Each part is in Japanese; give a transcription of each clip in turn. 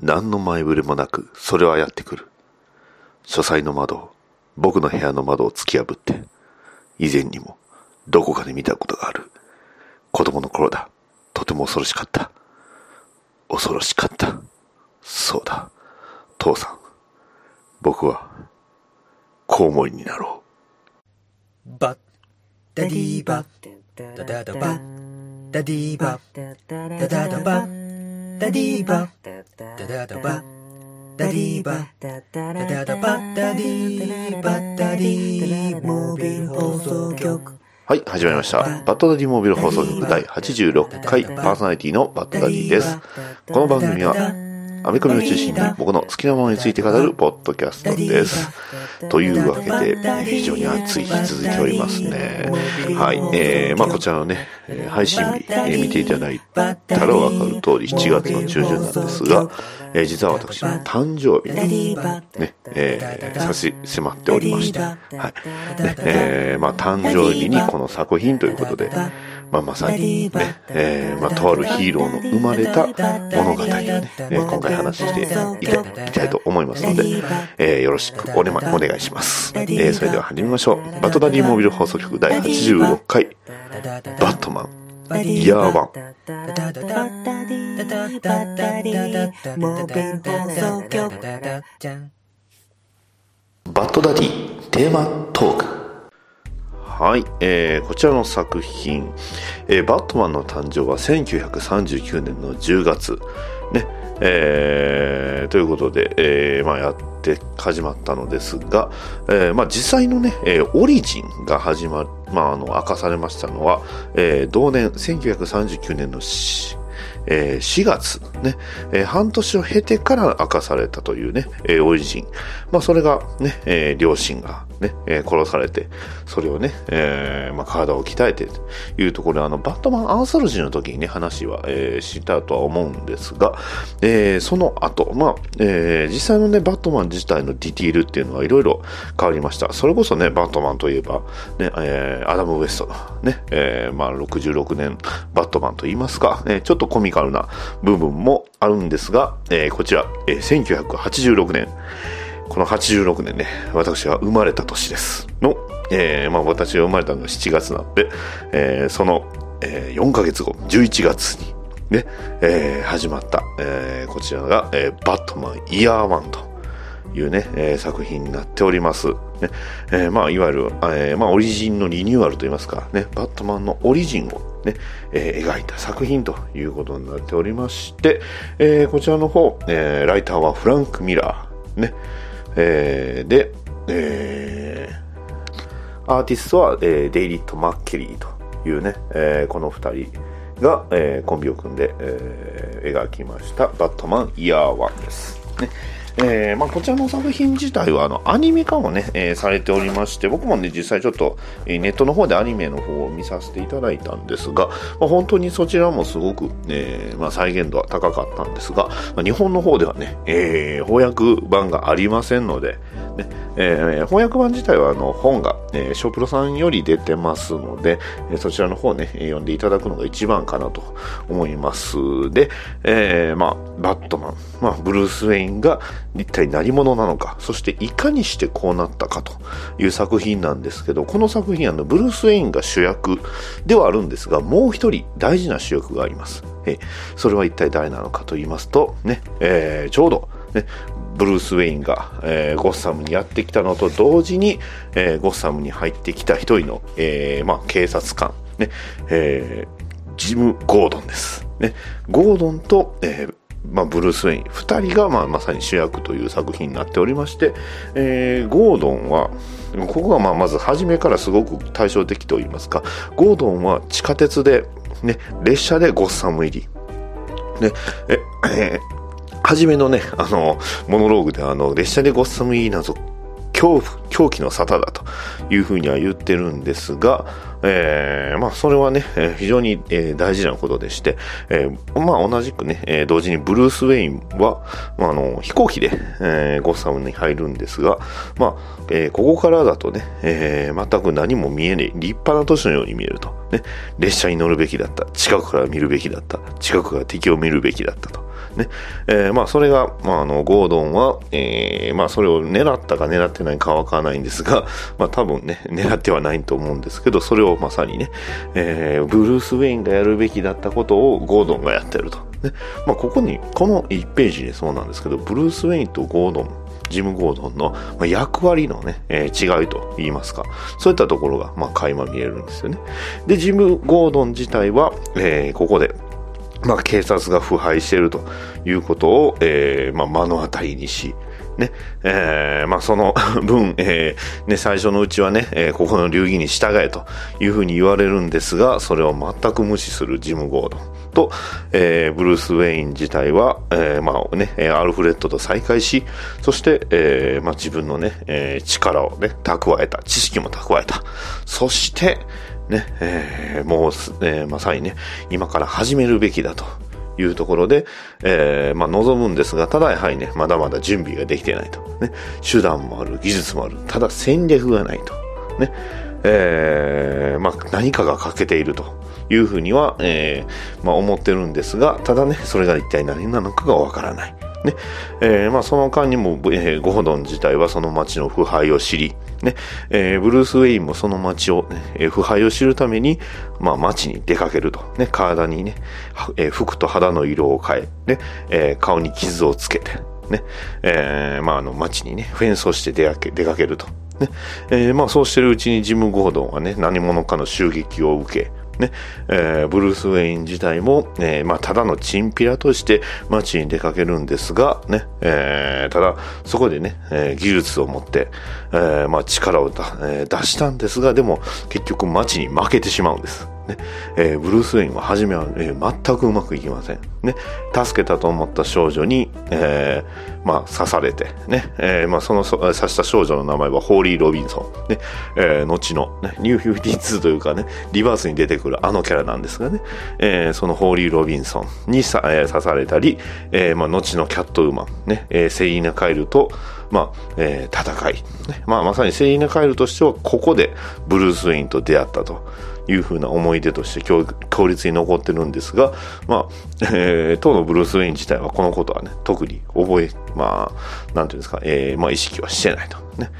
何の前触れもなく、それはやってくる。書斎の窓を、僕の部屋の窓を突き破って、以前にも、どこかで見たことがある。子供の頃だ。とても恐ろしかった。恐ろしかった。そうだ。父さん。僕は、コウモリになろう。バッ、ダディーバッ、ダダダバッ、ダディーバッ、ダダダバッ、ダディーバッ、ダダダバッ、ダディーバッ、ダダダバッ、ダディーバッ、ダディーモービル放送局。はい、始まりました。バットダディモービル放送局第86回パーソナリティのバットダディです。この番組はアメコミを中心に僕の好きなものについて語るポッドキャストです。というわけで、非常に暑い日続いておりますね。はい。えー、まあこちらのね、配信日、えー、見ていただいたらわかる通り7月の中旬なんですが、えー、実は私の誕生日に、ね、えー、差し迫っておりまして、はい。ね、えー、まあ誕生日にこの作品ということで、まあ、まさにね、えー、まあ、とあるヒーローの生まれた物語をね、えー、今回話していきたいと思いますので、えー、よろしくお,、ねま、お願いします。えー、それでは始めましょう。バトダディモービル放送局第86回、バットマン、イヤーワン。バットダディテーマトークはい、えー、こちらの作品、えー、バットマンの誕生は1939年の10月、ね、えー、ということで、えー、まあ、やって始まったのですが、えー、まあ、実際のね、えー、オリジンが始ま、まあ、あの、明かされましたのは、えー、同年1939年のえー、4月ね、えー、半年を経てから明かされたというね、えー、オリジン。まあ、それがね、えー、両親がね、えー、殺されて、それをね、えー、まあ、体を鍛えてというところで、あの、バットマンアンソロジーの時にね、話は、えー、したとは思うんですが、えー、その後、まあ、えー、実際のね、バットマン自体のディティールっていうのはいろいろ変わりました。それこそね、バットマンといえば、ね、えー、アダム・ウエストのね、えー、まあ、66年バットマンと言いますか、ね、ちょっとコミカルな部分もあるんですが、えー、こちら、えー、1986年、この86年ね、私が生まれた年です。の、えー、まあ私が生まれたのが7月なんで、えー、その、えー、4ヶ月後、11月に、ね、えー、始まった、えー、こちらが、えー、バットマンイヤーワンというね、えー、作品になっております。ね、えー、まあ、いわゆる、えー、まあ、オリジンのリニューアルといいますか、ね、バットマンのオリジンをね、えー、描いた作品ということになっておりまして、えー、こちらの方、えー、ライターはフランク・ミラー、ね、えー、で、えー、アーティストは、えー、デイビッド・マッズケリーというね、えー、この二人が、えー、コンビを組んで、えー、描きましたバットマンイヤーワンです。ねえー、まあ、こちらの作品自体はあのアニメ化もね、えー、されておりまして、僕もね、実際ちょっと、えー、ネットの方でアニメの方を見させていただいたんですが、まあ、本当にそちらもすごく、えまあ、再現度は高かったんですが、ま、日本の方ではね、え翻訳版がありませんので、ねえ翻訳版自体はあの本が、えショープロさんより出てますので、えそちらの方ね、読んでいただくのが一番かなと思います。で、えまあ、バットマン、まあ、ブルース・ウェインが、一体何者なのか、そしていかにしてこうなったかという作品なんですけど、この作品はブルース・ウェインが主役ではあるんですが、もう一人大事な主役があります。えそれは一体誰なのかと言いますと、ね、えー、ちょうど、ね、ブルース・ウェインが、えー、ゴッサムにやってきたのと同時に、えー、ゴッサムに入ってきた一人の、えーまあ、警察官、ねえー、ジム・ゴードンです。ね、ゴードンと、えー、まあ、ブルース・ウェイン2人が、まあ、まさに主役という作品になっておりまして、えー、ゴードンはここがまあまず初めからすごく対照的といいますかゴードンは地下鉄で、ね、列車でゴッサム入り、ねええー、初めのねあのモノローグであの列車でゴッサム入りなぞ恐怖狂気の沙汰だというふうには言ってるんですが、えー、まあ、それはね、非常に、えー、大事なことでして、えー、まあ、同じくね、え同時にブルース・ウェインは、まあ、あの、飛行機で、えゴッサムに入るんですが、まあ、えここからだとね、え全く何も見えない、立派な都市のように見えると。ね、列車に乗るべきだった。近くから見るべきだった。近くから敵を見るべきだったと。ね。えー、まあ、それが、まあ、あの、ゴードンは、えー、まあ、それを狙ったか狙ってないかわからないんですが、まあ、多分ね、狙ってはないと思うんですけど、それをまさにね、えー、ブルース・ウェインがやるべきだったことをゴードンがやってると。ね。まあ、ここに、この1ページでそうなんですけど、ブルース・ウェインとゴードン、ジム・ゴードンの役割のね、えー、違いと言いますか、そういったところが、まあ、垣間見えるんですよね。で、ジム・ゴードン自体は、えー、ここで、まあ、警察が腐敗しているということを、えー、まあ、目の当たりにし、ね、えー、まあ、その 分、えー、ね、最初のうちはね、えー、ここの流儀に従えというふうに言われるんですが、それを全く無視するジム・ゴードンと、えー、ブルース・ウェイン自体は、えー、まあね、アルフレッドと再会し、そして、えー、まあ、自分のね、えー、力をね、蓄えた、知識も蓄えた。そして、ね、えー、もう、えー、まさにね、今から始めるべきだというところで、えー、まあ、望むんですが、ただやはりね、まだまだ準備ができてないと。ね、手段もある、技術もある。ただ戦略がないと。ね、えー、まあ、何かが欠けているというふうには、えー、まあ、思ってるんですが、ただね、それが一体何なのかがわからない。ね、えー、まあ、その間にも、えー、ゴードン自体はその町の腐敗を知り、ね、えー、ブルース・ウェインもその町を、ね、え、腐敗を知るために、まあ、町に出かけると。ね、体にね、え、服と肌の色を変え、ね、え、顔に傷をつけて、ね、え、まあ、あの、町にね、フェンスをして出かけ出かけると。ね、え、まあ、そうしてるうちにジム・ゴードンはね、何者かの襲撃を受け、ね、えー、ブルース・ウェイン自体も、えー、まあ、ただのチンピラとして街に出かけるんですが、ね、えー、ただ、そこでね、え、技術を持って、え、まあ、力を、え、出したんですが、でも、結局街に負けてしまうんです。ね。えー、ブルース・ウェインは初めは、えー、全くうまくいきません。ね、助けたと思った少女に、えーまあ、刺されて、ね。えーまあ、その刺した少女の名前はホーリー・ロビンソン、ね。えー、後の、ね、ニュー52というかね、リバースに出てくるあのキャラなんですがね、えー、そのホーリー・ロビンソンにさ、えー、刺されたり、えーまあ、後のキャットウーマン、ね。えー、セイーナ・カイルと、まあえー、戦い、ね。まあ、まさにセイーナ・カイルとしてはここでブルース・ウェインと出会ったと。いうふうな思い出として強烈に残ってるんですが、まあ、えー、当のブルース・ウェイン自体はこのことはね、特に覚え、まあ、なんていうんですか、えー、まあ意識はしてないと。ね。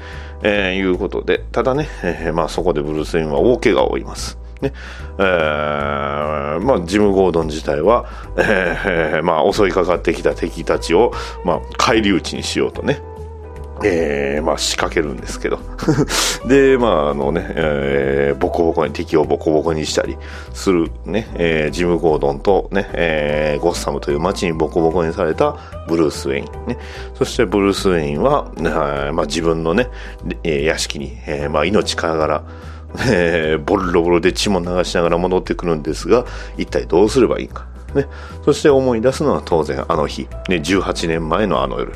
えー、いうことで、ただね、えー、まあそこでブルース・ウェインは大怪我を負います。ね。えー、まあ、ジム・ゴードン自体は、えー、まあ、襲いかかってきた敵たちを、まあ、返り討ちにしようとね、えー、まあ仕掛けるんですけど で、まああのね、えー、ボコボコに、敵をボコボコにしたりするね、えー、ジム・ゴードンとね、えー、ゴッサムという街にボコボコにされたブルース・ウェイン。ね、そしてブルース・ウェインは、えまあ自分のね、え屋敷に、え、まあ命からがら、え、ボロボロで血も流しながら戻ってくるんですが、一体どうすればいいか。ね、そして思い出すのは当然あの日、ね、18年前のあの夜。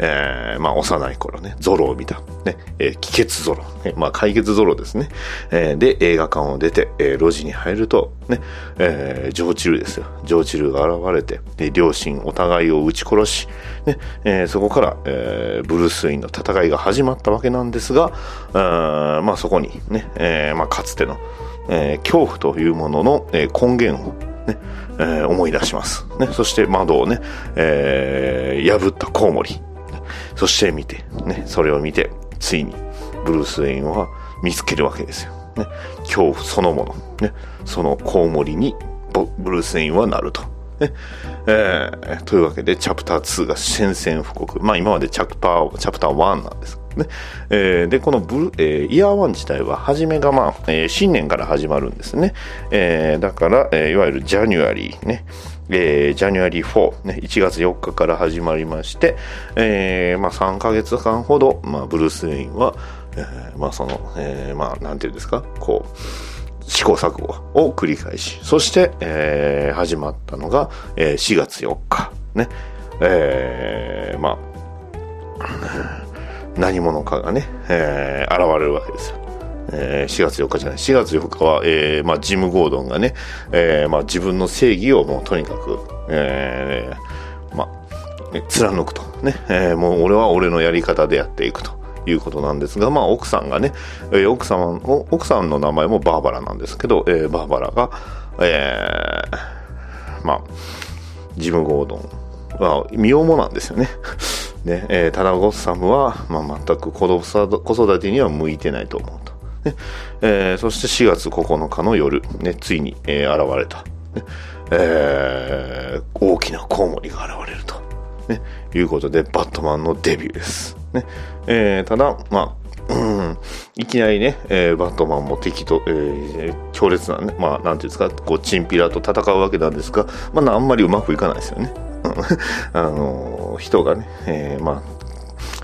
えー、まあ、幼い頃ね、ゾロを見た。ね、えー、帰結ゾロ。ね、まあ、解決ゾロですね。えー、で、映画館を出て、えー、路地に入ると、ね、えー、ジョーチルですよ。ジョーチルが現れて、両親お互いを撃ち殺し、ね、えー、そこから、えー、ブルース・ウィンの戦いが始まったわけなんですが、あまあ、そこにね、えー、まあ、かつての、えー、恐怖というものの、えー、根源を、ね、えー、思い出します。ね、そして窓をね、えー、破ったコウモリ。そして見て、ね、それを見て、ついに、ブルース・ウェインは見つけるわけですよ。ね、恐怖そのもの。ね、そのコウモリに、ブルース・ウェインはなると。ねえー、というわけで、チャプター2が宣戦布告。まあ今までチャプター、チャプター1なんですね。えー、で、このブル、えー、イヤー1自体は、初めがまあ、えー、新年から始まるんですね。えー、だから、えー、いわゆるジャニュアリーね。えー、ジャニュアリー4、ね、1月4日から始まりまして、えー、まあ3ヶ月間ほど、まあブルース・ウェインは、えー、まあその、えー、まあなんていうんですか、こう、試行錯誤を繰り返し、そして、えー、始まったのが、えー、4月4日、ね、えー、まあ、何者かがね、えー、現れるわけですよ。えー、4月4日じゃない、4月4日は、えー、まあ、ジム・ゴードンがね、えー、まあ、自分の正義をもうとにかく、えー、まあ、貫くと。ね、えー、もう俺は俺のやり方でやっていくと。いうことなんですが、まあ、奥さんがね、えー、奥さん奥さんの名前もバーバラなんですけど、えー、バーバラが、えー、まあ、ジム・ゴードンまあ、身重なんですよね。ね、えー、ただゴッサムは、まあ、全く子育てには向いてないと思うと。ねえー、そして4月9日の夜、ね、ついに、えー、現れた、ねえー、大きなコウモリが現れると、ね、いうことで、バットマンのデビューです。ねえー、ただ、まあ、うん、いきなりね、えー、バットマンも敵と、えー、強烈なね、まあ、なんていうんですか、こう、チンピラと戦うわけなんですが、まあ、あんまりうまくいかないですよね。あの人がね、えー、まあ、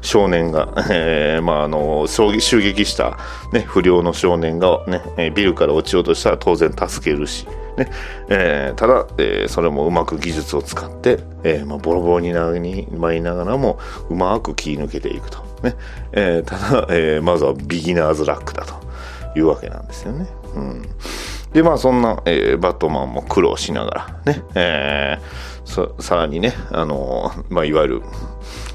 少年が、えー、まあ、あの、襲撃した、ね、不良の少年がね、ビルから落ちようとしたら当然助けるし、ね、えー、ただ、えー、それもうまく技術を使って、えー、まあ、ボロボロになり舞いながらも、うまく切り抜けていくと。ね、えー、ただ、えー、まずはビギナーズラックだというわけなんですよね。うん。で、まあ、そんな、えー、バットマンも苦労しながら、ね、えー、さらにね、あのまあ、いわゆる、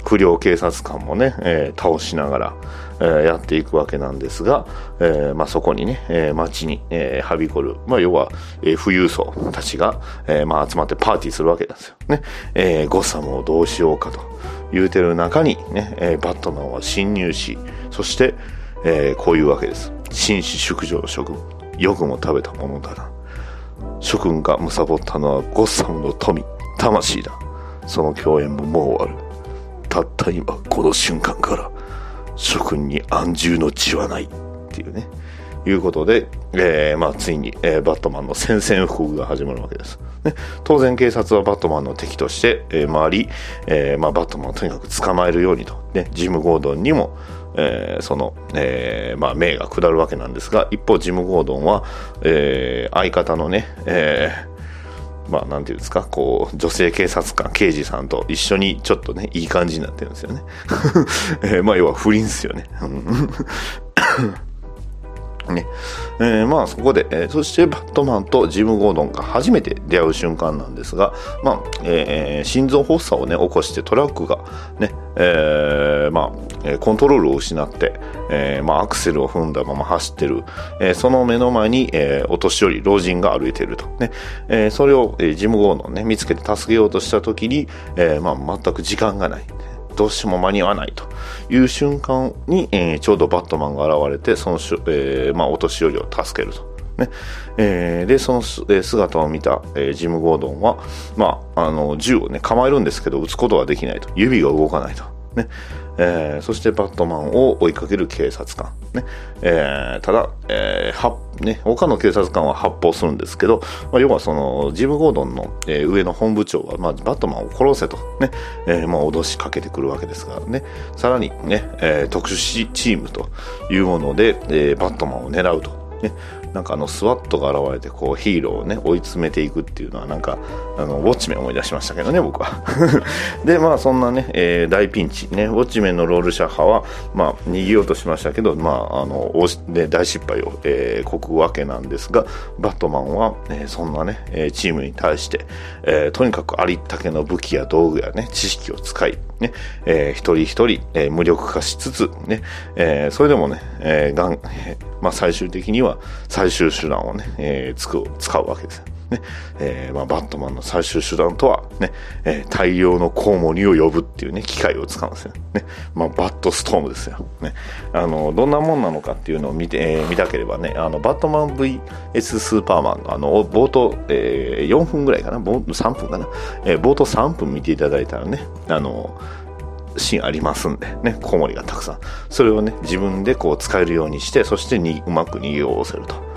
不良警察官もね、えー、倒しながら、えー、やっていくわけなんですが、えーまあ、そこにね、えー、街に、えー、はびこる、まあ、要は、えー、富裕層たちが、えーまあ、集まってパーティーするわけですよ。ね。えー、ゴッサムをどうしようかと言うてる中にね、えー、バットマンは侵入し、そして、えー、こういうわけです。紳士淑女の諸君、よくも食べたものだな。諸君が貪ったのはゴッサムの富、魂だ。その共演ももう終わる。たった今、この瞬間から、諸君に安住の地はない。っていうね。いうことで、えー、まあ、ついに、えー、バットマンの宣戦布告が始まるわけです。ね、当然警察はバットマンの敵として、えー、回り、え、まあ、バットマンをとにかく捕まえるようにと、ね、ジム・ゴードンにも、えー、その、えー、まあ、命が下るわけなんですが、一方、ジム・ゴードンは、えー、相方のね、えー、まあ、なんていうんですか、こう、女性警察官、刑事さんと一緒にちょっとね、いい感じになってるんですよね。えー、まあ、要は不倫っすよね。ね。えー、まあそこで、えー、そしてバットマンとジム・ゴードンが初めて出会う瞬間なんですが、まあ、えー、心臓発作をね、起こしてトラックがね、えー、まあ、コントロールを失って、えー、まあ、アクセルを踏んだまま走ってる、えー、その目の前に、えー、お年寄り、老人が歩いていると。ね、えー、それを、えー、ジム・ゴードンね、見つけて助けようとした時に、えー、まあ、全く時間がない。どうしても間に合わないという瞬間に、えー、ちょうどバットマンが現れて、そのし、えー、まあ、お年寄りを助けると。ねえー、で、その、え姿を見た、えー、ジム・ゴードンは、まあ、あの、銃をね、構えるんですけど、撃つことはできないと。指が動かないと。ね。えー、そしてバットマンを追いかける警察官。ね。えー、ただ、えー、は、ね、他の警察官は発砲するんですけど、まあ、要はその、ジム・ゴードンの、えー、上の本部長は、まあ、バットマンを殺せと、ね、え、まあ、脅しかけてくるわけですからね。さらにね、え、特殊チームというもので、え、バットマンを狙うと。ね、なんかあのスワットが現れてこうヒーローをね追い詰めていくっていうのはなんかあのウォッチメン思い出しましたけどね僕は。でまあそんなね、えー、大ピンチ。ねウォッチメンのロールシャッハはまあ逃げようとしましたけどまああのね、大失敗を、えー、こくわけなんですがバットマンは、えー、そんなねチームに対して、えー、とにかくありったけの武器や道具やね知識を使いね、えー、一人一人、えー、無力化しつつ、ね、えー、それでもね、えー、がん、えー、まあ最終的には最終手段をね、えー、つく、使うわけです。ね、えー、まあ、バットマンの最終手段とは、ね、えー、大量のコウモリを呼ぶっていうね、機械を使うんですよ。ね、まあ、バットストームですよ。ね、あの、どんなもんなのかっていうのを見て、えー、見たければね、あの、バットマン VS スーパーマンの、あの、冒頭、えー、4分ぐらいかな、3分かな、えー、冒頭3分見ていただいたらね、あの、シーンありますんで、ね、コウモリがたくさん。それをね、自分でこう使えるようにして、そしてにうまく逃げおせると。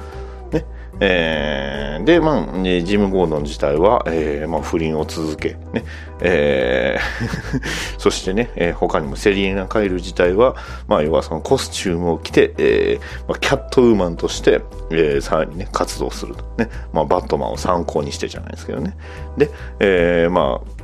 えー、で、まあ、ジム・ゴードン自体は、えー、まあ、不倫を続け、ね、えー そしてね、えー、他にもセリエナ・カイル自体は、まあ、要はそのコスチュームを着て、えー、まあ、キャットウーマンとして、えー、さらにね、活動すると。ね、まあ、バットマンを参考にしてじゃないですけどね。で、えー、まあ、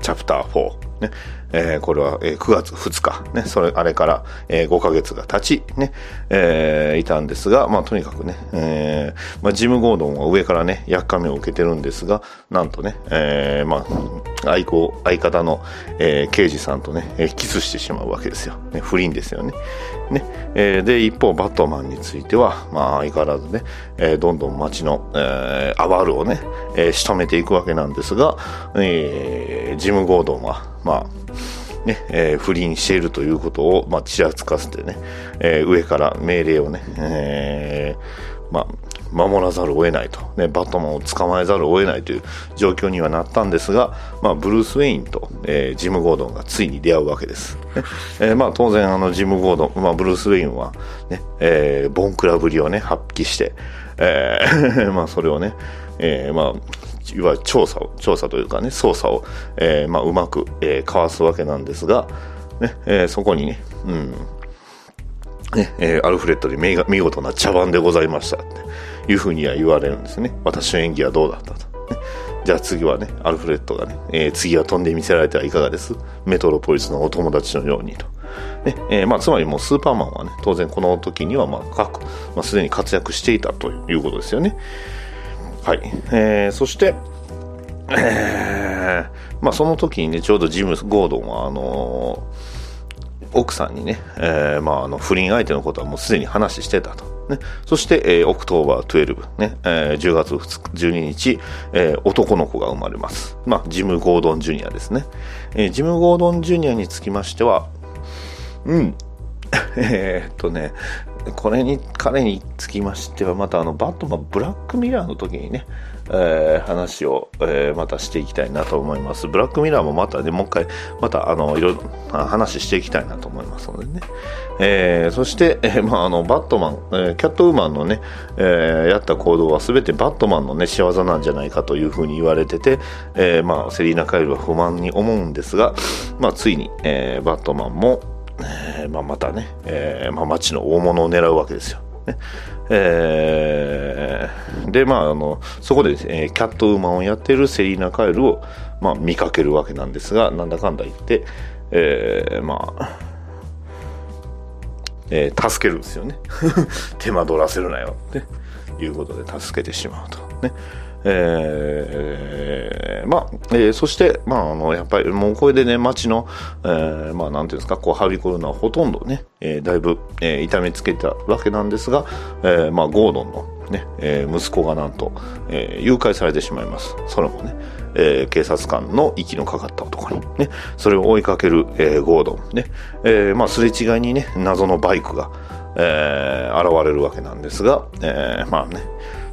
チャプター4、ねえー、これは、えー、9月2日、ね、それ、あれから、えー、5ヶ月が経ち、ね、えー、いたんですが、まあ、とにかくね、えー、まあ、ジム・ゴードンは上からね、やっかみを受けてるんですが、なんとね、えー、まあ、愛好、相方の、えー、刑事さんとね、えー、キスしてしまうわけですよ。ね、不倫ですよね。ね、えー、で、一方、バットマンについては、まあ、相変わらずね、えー、どんどん街の、えー、アバルをね、えー、仕留めていくわけなんですが、えー、ジム・ゴードンは、まあ、ね、えー、不倫しているということを、まあ、ちらつかせてね、えー、上から命令をね、えー、まあ、守らざるを得ないと、ね、バットマンを捕まえざるを得ないという状況にはなったんですが、まあ、ブルース・ウェインと、えー、ジム・ゴードンがついに出会うわけです。ねえー、まあ、当然、あの、ジム・ゴードン、まあ、ブルース・ウェインは、ね、えー、ボンクラぶりをね、発揮して、えー、まあ、それをね、えー、まあ、いわゆる調査を、調査というかね、捜査を、えー、まあ、うまく、えー、かわすわけなんですが、ね、えー、そこにね、うん、ね、えー、アルフレッドで見事な茶番でございましたっていうふうには言われるんですね。私の演技はどうだったと。ね、じゃあ次はね、アルフレッドがね、えー、次は飛んでみせられてはいかがですメトロポリスのお友達のようにと。ねえーまあ、つまりもうスーパーマンはね、当然この時にはまあ各、まあ、すでに活躍していたということですよね。はい。えー、そして、えー、まあその時にね、ちょうどジム・ゴードンは、あのー、奥さんにね、えー、まああの不倫相手のことはもうすでに話してたと。ね、そして、えー、 October 12、ねえー、10月12日、えー、男の子が生まれます。まあ、ジム・ゴードン・ジュニアですね。えー、ジム・ゴードン・ジュニアにつきましては、うん、えー、っとね、これに、彼につきましては、またあの、バットマン、ブラックミラーの時にね、えー、話を、えー、またしていきたいなと思います。ブラックミラーもまたね、もう一回、またあの、いろいろ話していきたいなと思いますのでね。えー、そして、えー、まあ、あの、バットマン、えー、キャットウーマンのね、えー、やった行動は全てバットマンのね、仕業なんじゃないかというふうに言われてて、えー、まあ、セリーナ・カイルは不満に思うんですが、まあ、ついに、えー、バットマンも、えー、まあ、またね、えー、まあ、街の大物を狙うわけですよ。ねえー、で、まあ、あの、そこで、えー、キャットウーマンをやっているセリーナ・カエルを、まあ、見かけるわけなんですが、なんだかんだ言って、えー、まあ、えー、助けるんですよね。手間取らせるなよっていうことで助けてしまうと。ね。えー、まあ、えー、そして、まあ、あの、やっぱりもうこれでね、街の、えー、まあ、なんていうんですか、こう、はびこるのはほとんどね、えー、だいぶ、えー、痛めつけたわけなんですが、えー、まあ、ゴードンのね、えー、息子がなんと、えー、誘拐されてしまいます。それもね、えー、警察官の息のかかった男に、ね、それを追いかける、えー、ゴードン、ね、えー、まあ、すれ違いにね、謎のバイクが、えー、現れるわけなんですが、えー、まあね、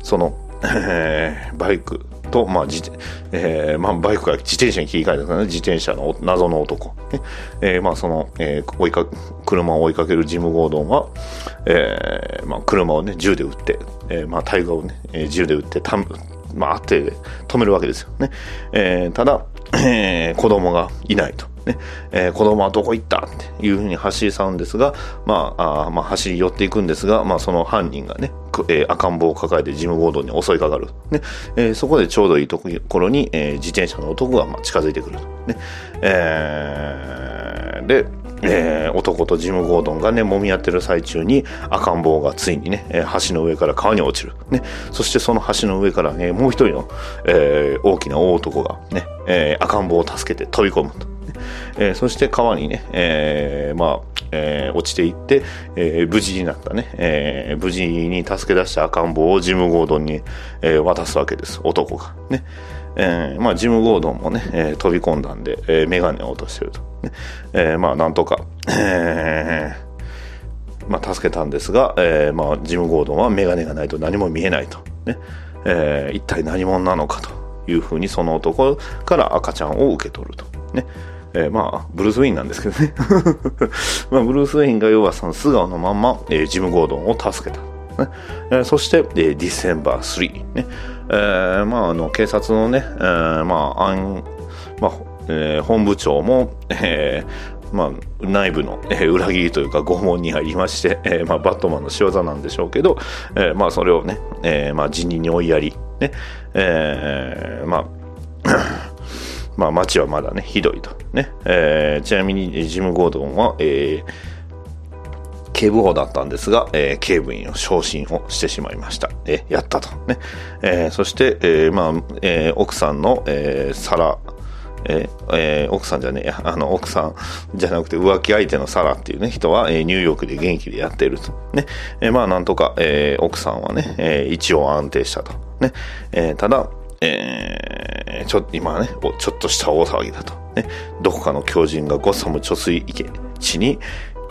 その、えー、バイクと、まあ自えーまあ、バイクか自転車に切り替えたんです、ね、自転車の謎の男、ね。えーまあ、その、えー、追いか車を追いかけるジム・ゴードンは、えーまあ、車を、ね、銃で撃って、えーまあ、タイガーを、ね、銃で撃ってた、まあ、あって止めるわけですよ。ね、えー、ただ、えー、子供がいないと。ね。えー、子供はどこ行ったっていうふうに走り去るんですが、まあ、あまあ、走り寄っていくんですが、まあ、その犯人がね、えー、赤ん坊を抱えてジム・ゴードンに襲いかかる。ねえー、そこでちょうどいいところに、えー、自転車の男がまあ近づいてくる。ねえー、で、えー、男とジム・ゴードンがね、揉み合ってる最中に赤ん坊がついにね、え橋の上から川に落ちる。ね、そしてその橋の上からね、もう一人の、えー、大きな大男がね、えー、赤ん坊を助けて飛び込むと。えー、そして川にね、えー、まあ、えー、落ちていって、えー、無事になったね、えー、無事に助け出した赤ん坊をジム・ゴードンに、え、渡すわけです、男が。ね。え、まあ、ジム・ゴードンもね、え、飛び込んだんで、えー、メガネを落としてると。ね、え、まあ、なんとか、え、まあ、助けたんですが、え、まあ、ジム・ゴードンはメガネがないと何も見えないと。ね、え、一体何者なのかというふうにその男から赤ちゃんを受け取ると。ね。えー、まあ、ブルース・ウェインなんですけどね。まあ、ブルース・ウェインが要はその素顔のまんま、えー、ジム・ゴードンを助けた。ねえー、そして、えー、ディセンバー3、ねえーまあ、あの警察のね、えーまあんまあえー、本部長も、えーまあ、内部の、えー、裏切りというか拷問にありまして、えーまあ、バットマンの仕業なんでしょうけど、えーまあ、それをね、えーまあ、辞任に追いやり、ねえーまあまあ、街はまだね、ひどいと。ね。えー、ちなみに、ジム・ゴードンは、えー、警部補だったんですが、えー、警部員を昇進をしてしまいました。えー、やったと。ね。えー、そして、えー、まあ、えー、奥さんの、えー、サラ、えーえー、奥さんじゃねえやあの、奥さんじゃなくて浮気相手のサラっていうね、人は、えー、ニューヨークで元気でやっていると。ね。えー、まあ、なんとか、えー、奥さんはね、えー、一応安定したと。ね。えー、ただ、えー、ちょ今はね、ちょっとした大騒ぎだと。ね。どこかの狂人がゴッサム貯水池地に、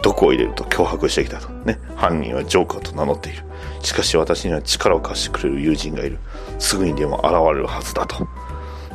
毒を入れると脅迫してきたと。ね。犯人はジョーカーと名乗っている。しかし私には力を貸してくれる友人がいる。すぐにでも現れるはずだと。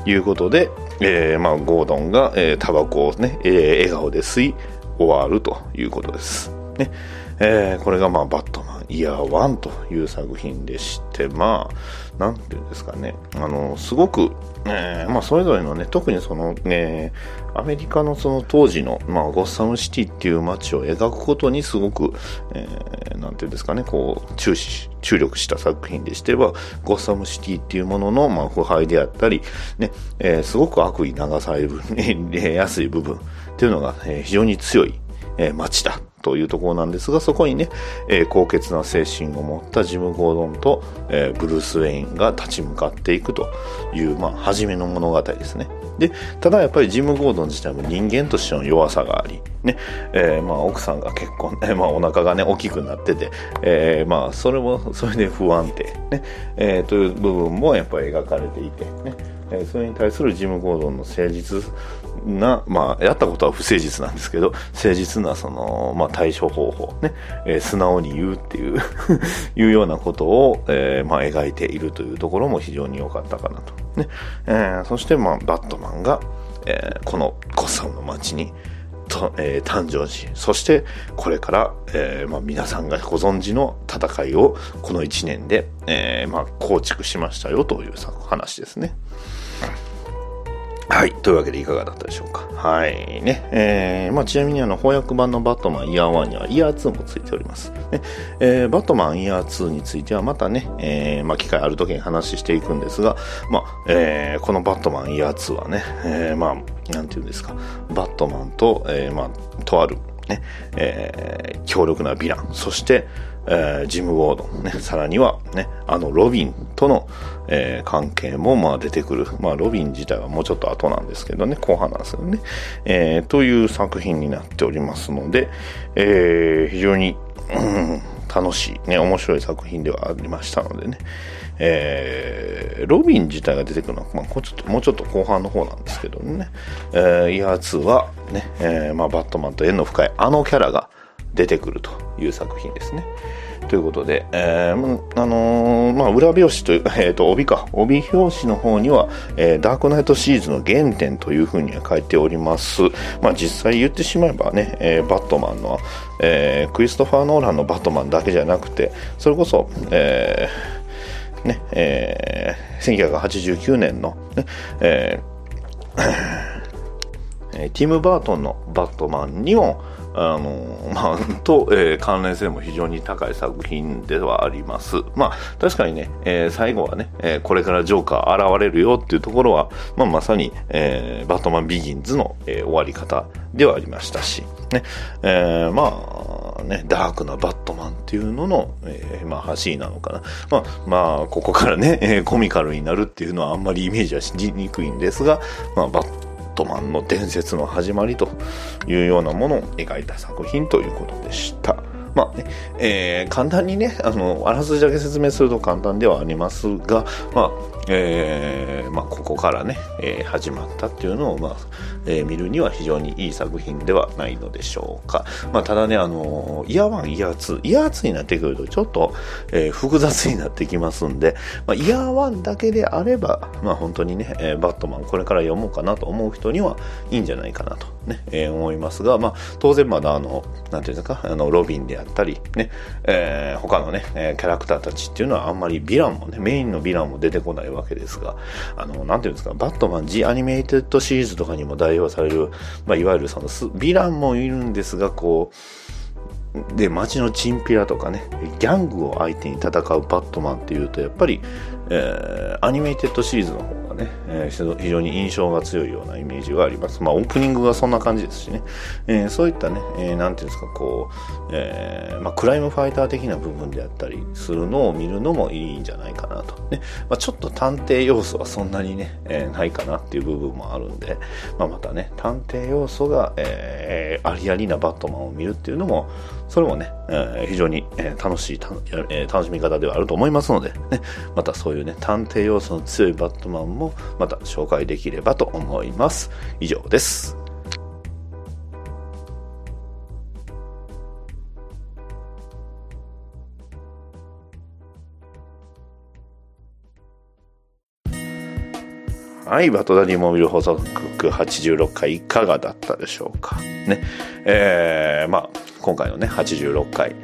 いうことで、えー、まあ、ゴードンが、えー、タバコをね、えー、笑顔で吸い終わるということです。ね。えー、これがまあ、バットマンイヤー1という作品でして、まあ、なんていうんですかね、あの、すごく、えー、まあ、それぞれのね、特にその、ね、アメリカのその当時の、まあ、ゴッサムシティっていう街を描くことにすごく、えー、なんていうんですかね、こう、注視、注力した作品でしては、ゴッサムシティっていうものの、まあ、腐敗であったり、ね、えー、すごく悪意流される、ね、やすい部分っていうのが、えー、非常に強い、えー、街だ。というところなんですが、そこにね、えー、高潔な精神を持ったジム・ゴードンと、えー、ブルース・ウェインが立ち向かっていくという、まあ、初めの物語ですね。で、ただやっぱりジム・ゴードン自体も人間としての弱さがあり、ね、えー、まあ奥さんが結婚、えー、まあお腹がね、大きくなってて、えー、まあそれも、それで不安定、ね、えー、という部分もやっぱり描かれていて、ね、それに対するジム・ゴードンの誠実な、まあ、やったことは不誠実なんですけど、誠実な、その、まあ、対処方法、ね、えー、素直に言うっていう いうようなことを、えー、まあ、描いているというところも非常に良かったかなと。ね、えー、そして、まあ、バットマンが、えー、このコッサムの街に、と、えー、誕生し、そしてこれから、えーまあ、皆さんがご存知の戦いをこの1年で、えーまあ、構築しましたよという話ですね。はい。というわけでいかがだったでしょうか？はい。ね。えー、まあ、ちなみにあの、翻訳版のバットマンイヤー1にはイヤー2もついております。ね。えー、バットマンイヤー2についてはまたね、えー、まあ、機会ある時に話していくんですが、まあ、えー、このバットマンイヤー2はね、えー、まあ、なんていうんですか、バットマンと、えー、まあ、とある、ね、えー、強力なヴィラン、そして、えー、ジム・ウォード、ね、さらには、ね、あの、ロビンとの、えー、関係も、まあ、出てくる。まあ、ロビン自体はもうちょっと後なんですけどね、後半なんですけどね、えー、という作品になっておりますので、えー、非常に、うん、楽しい、ね、面白い作品ではありましたのでね、えー、ロビン自体が出てくるのは、まあ、もうちょっともうちょっと後半の方なんですけどね、えー、イヤー2はね、えーまあ、バットマンと縁の深いあのキャラが出てくるという作品ですね。ということで、えー、あのー、まあ、裏表紙という、えっ、ー、と、帯か、帯表紙の方には、えー、ダークナイトシリーズの原点というふうには書いております。まあ、実際言ってしまえばね、えー、バットマンの、えー、クリストファー・ノーランのバットマンだけじゃなくて、それこそ、えー、ね、えー、1989年の、ね、えー、ティム・バートンのバットマンにも、あの、まあ、と、えー、関連性も非常に高い作品ではあります。まあ、確かにね、えー、最後はね、えー、これからジョーカー現れるよっていうところは、まあ、まさに、え、バットマンビギンズの、え、終わり方ではありましたし、ね、え、まあ、ね、ダークなバットマンっていうのの、えー、まあ、走なのかな。まあ、まあ、ここからね、えー、コミカルになるっていうのはあんまりイメージはしにくいんですが、まあ、バットマンの伝説の始まりというようなものを描いた作品ということでした。まあね、えー、簡単にね、あの、あらすじだけ説明すると簡単ではありますが、まあ、えー、まあ、ここからね、えー、始まったっていうのを、まあ、えー、見るには非常にいい作品ではないのでしょうか。まあ、ただね、あのイヤー1、イヤー2、イヤー2になってくるとちょっと、えー、複雑になってきますんで、まあ、イヤー1だけであれば、まあ、本当にね、えー、バットマンこれから読もうかなと思う人にはいいんじゃないかなとね、えー、思いますが、まあ、当然まだあの、なんていうんですか、あの、ロビンであったり、ね、えー、他のね、キャラクターたちっていうのはあんまりヴィランもね、メインのヴィランも出てこないわけですが、あの、なんていうんですか、バットマン G アニメイテッドシリーズとかにも代表される、まあ、いわゆるそのヴィランもいるんですが、こう、で、街のチンピラとかね、ギャングを相手に戦うバットマンっていうと、やっぱり、えー、アニメイテッドシリーズの方がね、えー非常に印象が強いようなイメージがあります。まあ、オープニングがそんな感じですしね。えーそういったね、えーなんていうんですか、こう、えーまあ、クライムファイター的な部分であったりするのを見るのもいいんじゃないかなと。ね。まあ、ちょっと探偵要素はそんなにね、えーないかなっていう部分もあるんで、まあ、またね、探偵要素が、えーありありなバットマンを見るっていうのも、それもね、えー非常に、えー楽しいた、えー楽しみ方ではあると思いますので、ね、またそういうね、探偵要素の強いバットマンもまた紹介できればと思います。以上です。はい、バトダディモビル放送局86回いかがだったでしょうか。ね。えー、まあ、今回のね、86回。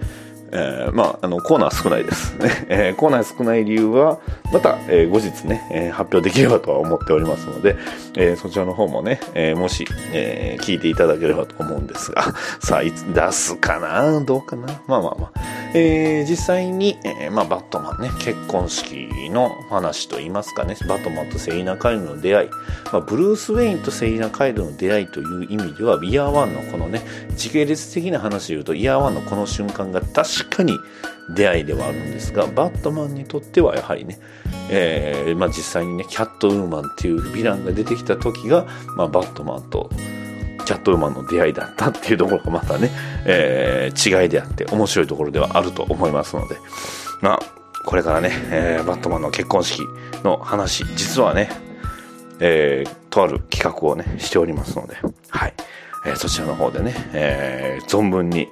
えー、まあ、あの、コーナー少ないです。ね。えーコーナー少ない理由は、また、えー後日ね、えー発表できればとは思っておりますので、えーそちらの方もね、えーもし、えー聞いていただければと思うんですが、さあ、いつ出すかな？どうかな？まあまあまあ。えー実際に、えーまあ、バットマンね、結婚式の話といいますかね、バットマンとセイナ・カイルの出会い、まあ、ブルース・ウェインとセイナ・カイルの出会いという意味では、イヤーワンのこのね、時系列的な話で言うと、イヤーワンのこの瞬間が確かに出会いではあるんですが、バットマンにとってはやはりね、えーまあ、実際にね、キャットウーマンっていうヴィランが出てきた時が、まあ、バットマンとキャットウーマンの出会いだったっていうところがまたね、えー違いであって面白いところではあると思いますので、まあ、これからね、えーバットマンの結婚式の話、実はね、えーとある企画をね、しておりますので、はい。えーそちらの方でね、えー存分に、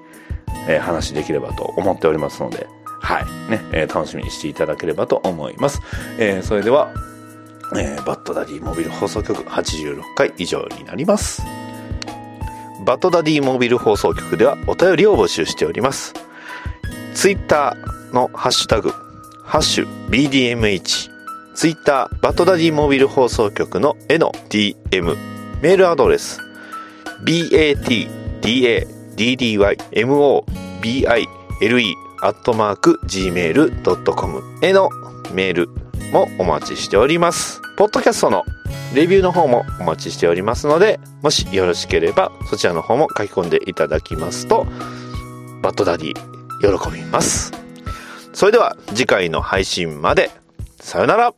えー話できればと思っておりますので、はい。ね、えー楽しみにしていただければと思います。えーそれでは、えーバッドダディモビル放送局86回以上になります。バッドダディモビル放送局ではお便りを募集しております。ツイッターのハッシュタグ、ハッシュ BDMH、ツイッターバッドダディモビル放送局の絵の DM、メールアドレス、batdaddymobile アットマーク gmail.com へのメールもお待ちしております。ポッドキャストのレビューの方もお待ちしておりますので、もしよろしければそちらの方も書き込んでいただきますと、バッドダディ喜びます。それでは次回の配信まで、さよなら